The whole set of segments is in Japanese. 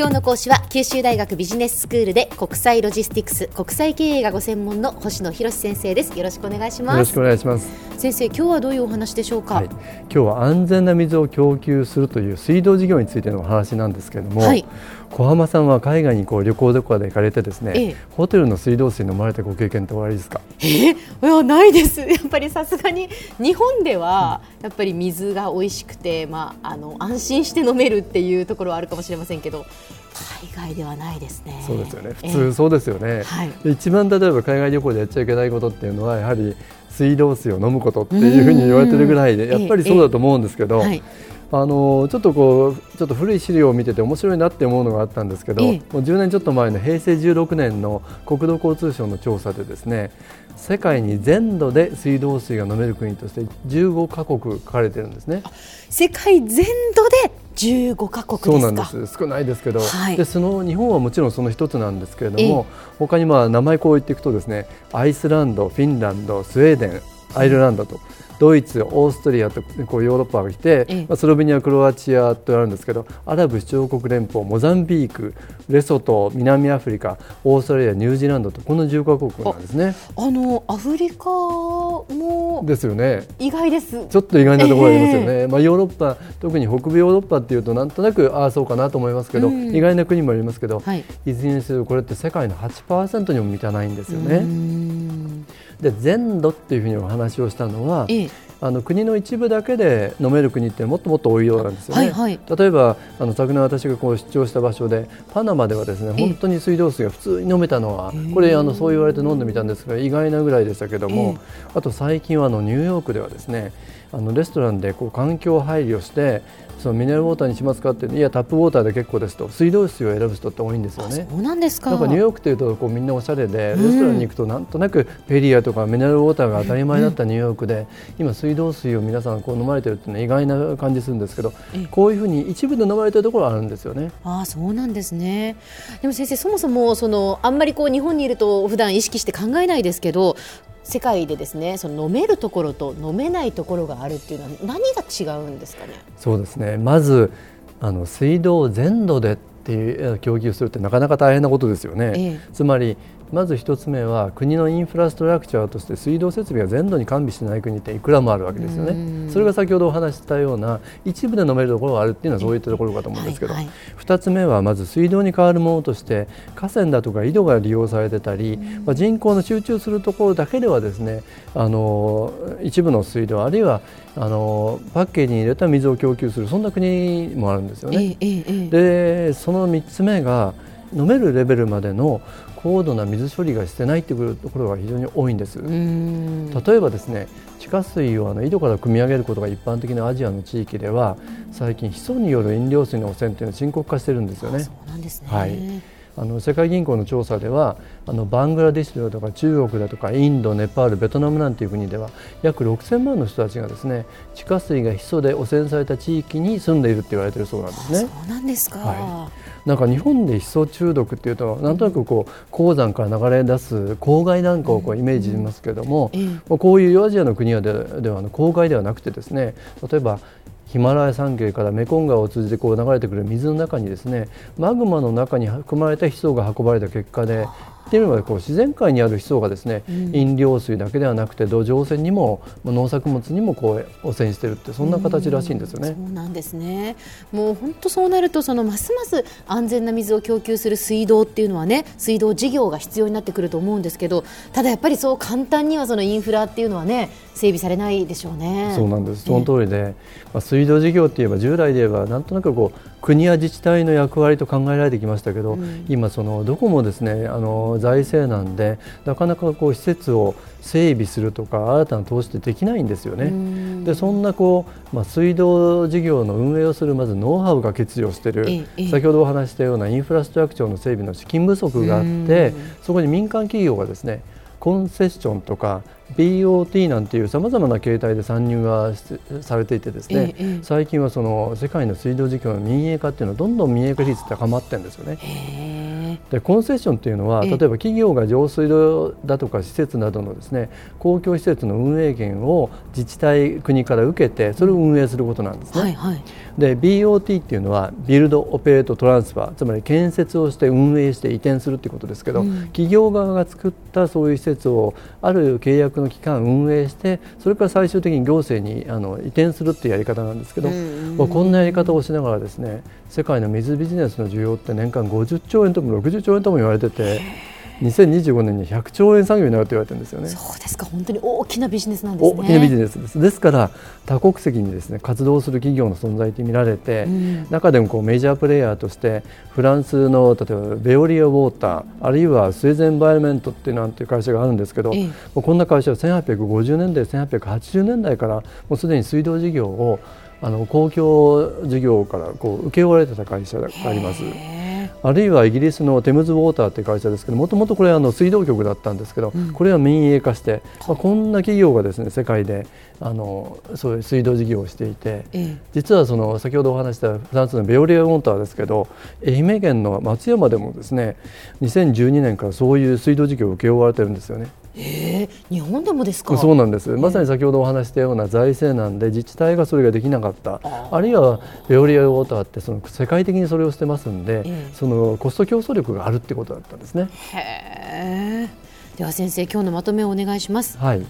今日の講師は九州大学ビジネススクールで国際ロジスティクス国際経営がご専門の星野博先生です。よろしくお願いします。よろしくお願いします。先生今日はどういうお話でしょうか、はい、今日は安全な水を供給するという水道事業についてのお話なんですけれども、はい、小浜さんは海外にこう旅行とかで行かれてですね、ええ、ホテルの水道水飲まれたご経験っておありですか？えー、いやないです。やっぱりさすがに日本ではやっぱり水が美味しくて、まあ、あの安心して飲めるっていうところはあるかもしれませんけど海外ではないですね。そうですよね。普通そうですよね。えーはい、一番例えば海外旅行でやっちゃいけないことっていうのはやはり水道水を飲むことっていうふうに言われてるぐらいでやっぱりそうだと思うんですけど。えーはいあのちょっとこうちょっと古い資料を見てて面白いなって思うのがあったんですけど、もう10年ちょっと前の平成16年の国土交通省の調査でですね世界に全土で水道水が飲める国として15カ国書かれてるんですね。世界全土で15カ国そうなんです。少ないですけど、はい、でその日本はもちろんその一つなんですけれども、他にまあ名前こう言っていくとですねアイスランド、フィンランド、スウェーデン、アイルランドと。ドイツ、オーストリアとこうヨーロッパが来て、ええ、まあ、スロベニア、クロアチアとあるんですけどアラブ首長国連邦モザンビーク、レソト、南アフリカオーストラリア、ニュージーランドとこの10カ国なんですね。あのアフリカもですよね。意外です。ちょっと意外なところありますよね、えー、まあ、ヨーロッパ特に北部ヨーロッパっていうとなんとなくああそうかなと思いますけど、うん、意外な国もありますけど、はい、いずれにせよこれって世界の8%にも満たないんですよね。で全土っていうふうにお話をしたのは、ええ、あの国の一部だけで飲める国ってもっともっと多いようなんですよね。はいはい、例えばあの昨年私がこう出張した場所でパナマではですね本当に水道水が普通に飲めたのはこれあのそう言われて飲んでみたんですが意外なぐらいでしたけどもあと最近はあのニューヨークではですねあのレストランでこう環境配慮してそのミネラルウォーターにしますかっていやタップウォーターで結構ですと水道水を選ぶ人って多いんですよね。そうなんですか。なんかニューヨークというとこうみんなおしゃれで、レストランに行くとなんとなくペリアとかミネラルウォーターが当たり前だったニューヨークで、今水道水を皆さんこう飲まれてるっていうのは意外な感じするんですけど、こういうふうに一部で飲まれてるところあるんですよね。ああそうなんですね。でも先生そもそもそのあんまりこう日本にいると普段意識して考えないですけど、世界でですねその飲めるところと飲めないところがあるっていうのは何が違うんですかね？そうですね。まずあの水道全土でっていう供給するってなかなか大変なことですよね、ええ、つまりまず1つ目は国のインフラストラクチャーとして水道設備が全土に完備してない国っていくらもあるわけですよね。それが先ほどお話したような一部で飲めるところがあるっていうのはそういったところかと思うんですけど、はいはい、2つ目はまず水道に代わるものとして河川だとか井戸が利用されてたり、まあ、人口の集中するところだけではですねあの一部の水道あるいはあのパッケージに入れた水を供給するそんな国もあるんですよね。でその3つ目が飲めるレベルまでの高度な水処理がしてないというところが非常に多いんです。例えばですね地下水をあの井戸から汲み上げることが一般的なアジアの地域では最近ヒ素による飲料水の汚染というのは深刻化しているんですよね。そうなんですね。はいあの世界銀行の調査ではあのバングラデシュだとか中国だとかインド、ネパール、ベトナムなんていう国では約6000万の人たちがですね地下水がヒ素で汚染された地域に住んでいるって言われているそうなんですね。そうなんですか、はい、なんか日本でヒ素中毒っていうとなんとなくこう鉱山から流れ出す郊外なんかをこうイメージしますけれども、うん。うん、こういうアジアの国はででは郊外ではなくてですね例えばヒマラヤ山系からメコン川を通じてこう流れてくる水の中にですねマグマの中に含まれたヒ素が運ばれた結果でっていうのはこう自然界にあるヒ素がですね、うん、飲料水だけではなくて土壌汚染にも農作物にもこう汚染しているってそんな形らしいんですよね。そうなんですね。もう本当そうなるとそのますます安全な水を供給する水道っていうのはね水道事業が必要になってくると思うんですけどただやっぱりそう簡単にはそのインフラっていうのはね整備されないでしょうね。そうなんです。その通りで、まあ、水道事業って言えば従来で言えばなんとなくこう国や自治体の役割と考えられてきましたけど、うん、今そのどこもですねあの財政難でなかなかこう施設を整備するとか新たな投資ってできないんですよね。うん、でそんなこう、まあ、水道事業の運営をするまずノウハウが欠如している、先ほどお話したようなインフラストラクチャーの整備の資金不足があって、うん、そこに民間企業がですねコンセッションとか BOT なんていうさまざまな形態で参入がされていてですね、ええ、最近はその世界の水道事業の民営化っていうのはどんどん民営化率高まってるんですよね。でコンセッションというのは例えば企業が上水道だとか施設などのですね公共施設の運営権を自治体国から受けてそれを運営することなんですね。はいはい、で BOT っていうのはビルド・オペレート・トランスファーつまり建設をして運営して移転するということですけど、うん、企業側が作ったそういう施設をある契約の期間運営してそれから最終的に行政にあの移転するっていうやり方なんですけど、まあ、こんなやり方をしながらですね世界の水ビジネスの需要って年間50兆円とも60兆円とも言われてて。2025年に100兆円産業になると言われてるんですよね。そうですか、本当に大きなビジネスなんですね。大きなビジネスです。ですから多国籍にですね活動する企業の存在って見られて、うん、中でもこうメジャープレーヤーとしてフランスの例えばベオリアウォーターあるいはスウェーゼンバイロメントっていうなんていう会社があるんですけど、ええ、こんな会社は1850年代1880年代からもうすでに水道事業をあの公共事業からこう請け負われてた会社があります。あるいはイギリスのテムズ・ウォーターという会社ですけどもともとこれはあの水道局だったんですけど、うん、これは民営化して、まあ、こんな企業がですね世界であのそういう水道事業をしていて、実はその先ほどお話したフランスのベオリア・ウォーターですけど愛媛県の松山でもですね2012年からそういう水道事業を請け負われてるんですよね。えー、日本でもですか？そうなんです、まさに先ほどお話したような財政難で自治体がそれができなかった。あるいはベオリアウォーターってその世界的にそれをしてますんで、えー、そのコスト競争力があるってことだったんですね。へでは先生今日のまとめをお願いします。はい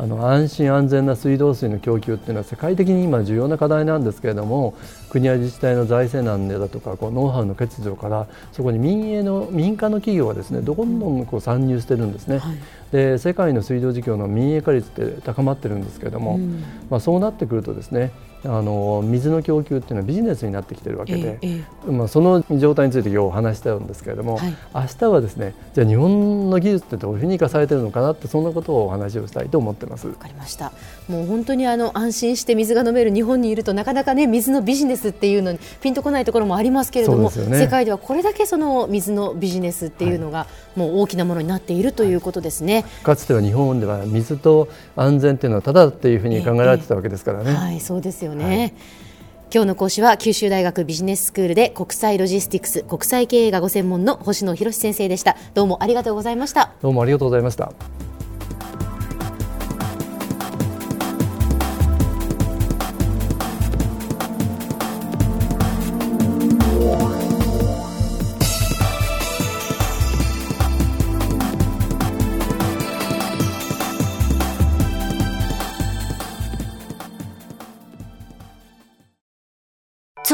あの安心安全な水道水の供給っていうのは世界的に今重要な課題なんですけれども国や自治体の財政難でだとかこうノウハウの欠如からそこに民営の民間の企業がですねどんどんこう参入してるんですね、はい、で世界の水道事業の民営化率って高まってるんですけれども、うん、まあ、そうなってくるとですねあの水の供給っていうのはビジネスになってきているわけで、ええ、まあ、その状態について今日お話したんですけれども、はい、明日はですねじゃあ日本の技術ってどういうふうに生かされているのかなってそんなことをお話をしたいと思ってます。わかりました。もう本当にあの安心して水が飲める日本にいるとなかなかね水のビジネスっていうのにピンとこないところもありますけれども、ね、世界ではこれだけその水のビジネスっていうのが、もう大きなものになっているということですね、はい、かつては日本では水と安全っていうのはただっていうふうに考えられてたわけですからね、えはい。そうですよね、はい。今日の講師は九州大学ビジネススクールで国際ロジスティクス国際経営がご専門の星野博先生でした。どうもありがとうございました。どうもありがとうございました